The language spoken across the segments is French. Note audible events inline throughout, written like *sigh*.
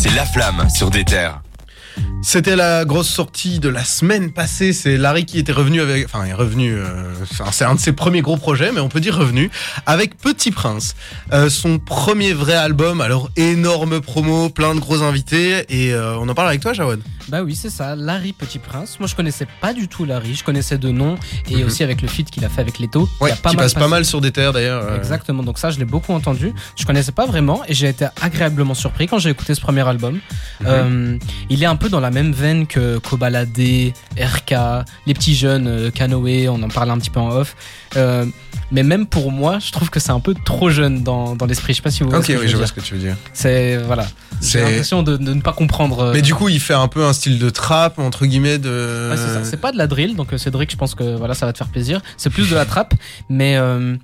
c'est La Flamme sur des terres. C'était la grosse sortie de la semaine passée. C'est Larry qui était revenu avec. Enfin, est revenu. euh, c'est un de ses premiers gros projets, mais on peut dire revenu. Avec Petit Prince. Euh, son premier vrai album. Alors, énorme promo, plein de gros invités. Et euh, on en parle avec toi, Jawad? Bah oui, c'est ça, Larry Petit Prince. Moi, je connaissais pas du tout Larry, je connaissais de nom et Mhm. aussi avec le feat qu'il a fait avec Leto. Ouais, a pas qui mal passe pas mal sur des terres d'ailleurs. euh. Exactement, donc ça, je l'ai beaucoup entendu. Je connaissais pas vraiment et j'ai été agréablement surpris quand j'ai écouté ce premier album. Mhm. Euh, il est un peu dans la même veine que Kobalade, RK, les petits jeunes, euh, Kanoé, on en parlait un petit peu en off. Euh, mais même pour moi, je trouve que c'est un peu trop jeune dans, dans l'esprit. Je sais pas si vous voyez Ok, ce que oui, je vois dire. ce que tu veux dire. C'est voilà. J'ai C'est- l'impression de, de ne pas comprendre. euh, Mais du coup, il fait un peu un style de trap, entre guillemets, de. Ouais, c'est ça. C'est pas de la drill, donc euh, Cédric, je pense que voilà, ça va te faire plaisir. C'est plus de la trappe, mais euh,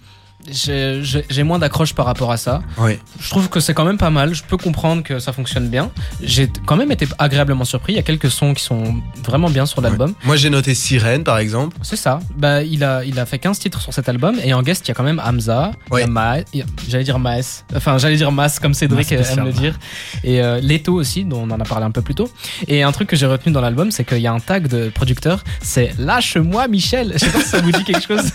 j'ai moins d'accroche par rapport à ça. Ouais. Je trouve que c'est quand même pas mal. Je peux comprendre que ça fonctionne bien. J'ai quand même été agréablement surpris. Il y a quelques sons qui sont vraiment bien sur l'album. Moi, j'ai noté Sirène, par exemple. C'est ça. Bah, il a, il a fait 15 titres sur cet album et en guest, il y a quand même Hamza, a- j'allais dire Maes, enfin j'allais dire Mas comme Cédric Mas aime le dire, et euh, Leto aussi, dont on en a parlé un peu plus tôt. Et un truc que j'ai retenu dans l'album, c'est qu'il y a un tag de producteur, c'est Lâche-moi Michel. Je sais pas si ça vous dit quelque chose.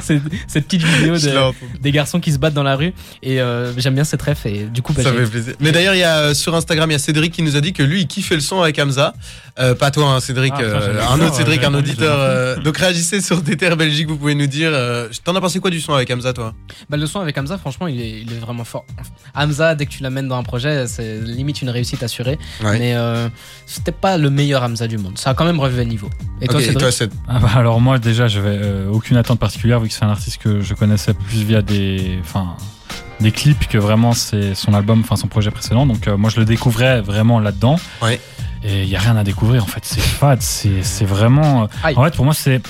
*laughs* cette petite vidéo de, entendu. des garçons qui se battent dans la rue et euh, j'aime bien cette ref et du coup bah, Ça fait plaisir. Mais d'ailleurs, il y a euh, sur Instagram, il y a Cédric qui nous a dit que lui, il kiffait le son avec Hamza. Euh, pas toi, hein, Cédric, Ah, euh, un autre Cédric, un auditeur. euh, donc réagissez sur DTR Belgique, vous pouvez nous dire. euh, T'en as pensé quoi du son avec Hamza, toi? Bah, le son avec Hamza, franchement, il est, il est vraiment fort. Hamza, dès que tu l'amènes dans un projet, c'est limite une réussite assurée. Ouais. Mais euh, c'était pas le meilleur Hamza du monde. Ça a quand même relevé le niveau. Et toi, Ok, Cédric? toi, c'est- Ah bah alors moi déjà je vais euh, aucune attente particulière vu que c'est un artiste que je connaissais plus via des enfin des clips que vraiment c'est son album enfin son projet précédent donc euh, moi je le découvrais vraiment là-dedans Ouais. et il y a rien à découvrir en fait c'est fade c'est vraiment Aïe. en fait pour moi c'est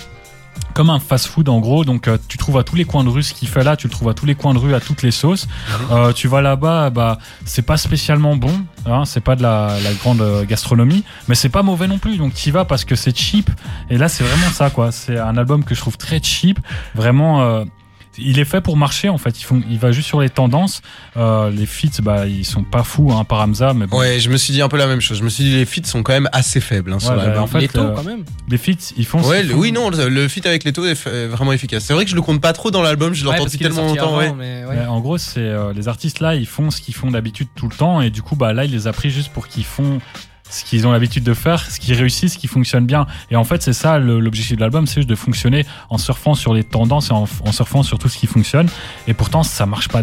comme un fast-food en gros, donc euh, tu trouves à tous les coins de rue ce qu'il fait là, tu le trouves à tous les coins de rue, à toutes les sauces. Euh, tu vas là-bas, bah c'est pas spécialement bon, hein, c'est pas de la, la grande gastronomie, mais c'est pas mauvais non plus. Donc tu y vas parce que c'est cheap. Et là c'est vraiment ça quoi. C'est un album que je trouve très cheap, vraiment. Il est fait pour marcher en fait. Il, font, il va juste sur les tendances. Euh, les feats, bah ils sont pas fous hein, par Hamza, mais bon. Ouais, je me suis dit un peu la même chose. Je me suis dit les feats sont quand même assez faibles hein, sur bah, en fait, Les taux, euh, quand même. Les feats, ils font. Ouais, oui, non, le, le feat avec est f- est vraiment efficace. C'est vrai que je le compte pas trop dans l'album, je l'ai Ouais, entendu tellement longtemps. avant, ouais. mais ouais. Mais en gros, c'est euh, les artistes là, ils font ce qu'ils font d'habitude tout le temps, et du coup, bah là, il les a pris juste pour qu'ils font ce qu'ils ont l'habitude de faire, ce qui réussit, ce qui fonctionne bien. Et en fait, c'est ça l'objectif de l'album, c'est juste de fonctionner en surfant sur les tendances et en, en surfant sur tout ce qui fonctionne. Et pourtant, ça marche pas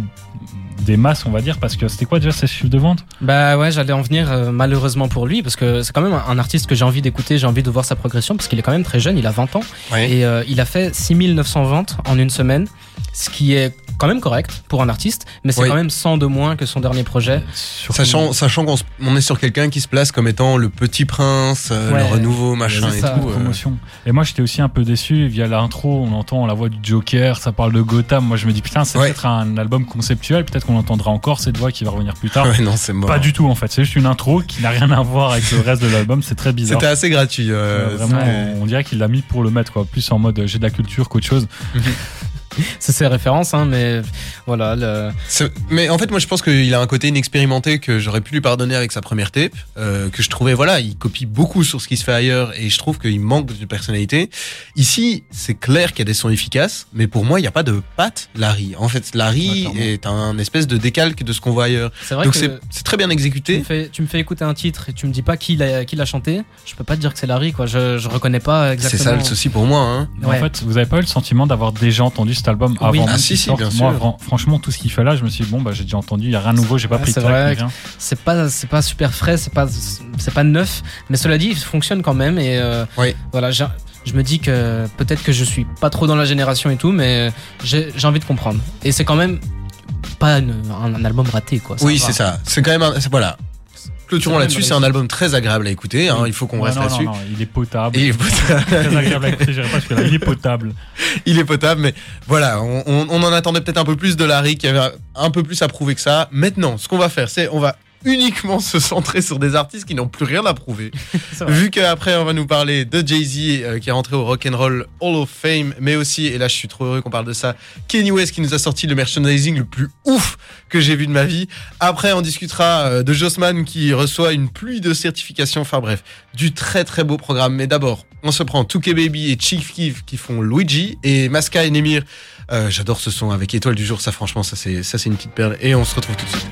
des masses, on va dire, parce que c'était quoi déjà ces chiffres de vente? Bah ouais, j'allais en venir euh, malheureusement pour lui, parce que c'est quand même un, artiste que j'ai envie d'écouter, j'ai envie de voir sa progression, parce qu'il est quand même très jeune, il a 20 ans, et euh, il a fait 6900 ventes en une semaine, ce qui est quand même correct pour un artiste, mais c'est Oui. quand même 100 de moins que son dernier projet. Surtout- Sachant, sachant qu'on est sur quelqu'un qui se place comme étant le petit prince, euh, Ouais. le renouveau, machin et ça, tout. euh. promotion. Et moi, j'étais aussi un peu déçu via l'intro. On entend la voix du Joker, ça parle de Gotham. Moi, je me dis putain, c'est Ouais. peut-être un album conceptuel. Peut-être qu'on entendra encore cette voix qui va revenir plus tard. *laughs* Ouais, non, c'est mort. Pas du tout en fait, c'est juste une intro qui n'a rien à voir avec le reste de l'album, c'est très bizarre. C'était assez gratuit. euh, Euh, vraiment, on dirait qu'il l'a mis pour le mettre, quoi. Plus en mode euh, j'ai de la culture qu'autre chose. *laughs* C'est ses références, hein, mais voilà. Le... C'est- Mais en fait, moi, je pense qu'il a un côté inexpérimenté que j'aurais pu lui pardonner avec sa première tape, euh, que je trouvais, voilà, il copie beaucoup sur ce qui se fait ailleurs et je trouve qu'il manque de personnalité. Ici, c'est clair qu'il y a des sons efficaces, mais pour moi, il n'y a pas de patte Larry. En fait, Larry est un espèce de décalque de ce qu'on voit ailleurs. C'est vrai Donc que c'est c'est très bien tu me, exécuté. fais, tu me fais écouter un titre et tu me dis pas qui l'a chanté, je peux pas te dire que c'est Larry, quoi. Je, je reconnais pas C'est exactement. ça le souci pour moi. Hein. Mais En fait, vous avez pas eu le sentiment d'avoir déjà entendu cet album Oui. avant Ah, si, si, sorte bien Moi, sûr. franchement, tout ce qu'il fait là, je me suis dit, bon, bah, j'ai déjà entendu, il y a rien de nouveau, j'ai pas pris de c'est track, pas c'est pas super frais, c'est pas c'est pas neuf, mais cela dit, il fonctionne quand même et euh, Oui. voilà, j'ai- je me dis que peut-être que je suis pas trop dans la génération et tout, mais j'ai envie de comprendre. Et c'est quand même pas une- un, un album raté, quoi. Oui, c'est ça. C'est quand même un, voilà. Clôturons C'est là-dessus. C'est un album très agréable à écouter. hein, Il faut qu'on Ouais, reste là-dessus. il est potable. Très agréable à écouter. Il est potable. *laughs* il est potable, mais voilà, on, on- on en attendait peut-être un peu plus de Larry qui avait un peu plus à prouver que ça. Maintenant, ce qu'on va faire, c'est on va uniquement se centrer sur des artistes qui n'ont plus rien à prouver. *laughs* Vu qu'après on va nous parler de Jay-Z euh, qui est rentré au Rock'n'Roll Hall of Fame, mais aussi, et là je suis trop heureux qu'on parle de ça, Kenny West qui nous a sorti le merchandising le plus ouf que j'ai vu de ma vie. Après on discutera euh, de Jossman qui reçoit une pluie de certifications, enfin bref, du très très beau programme. Mais d'abord, on se prend Touké Baby et Chief Keef qui font Luigi et Maska et Nemir. euh, J'adore ce son avec Étoile du jour, ça franchement ça c'est ça c'est une petite perle et on se retrouve tout de suite.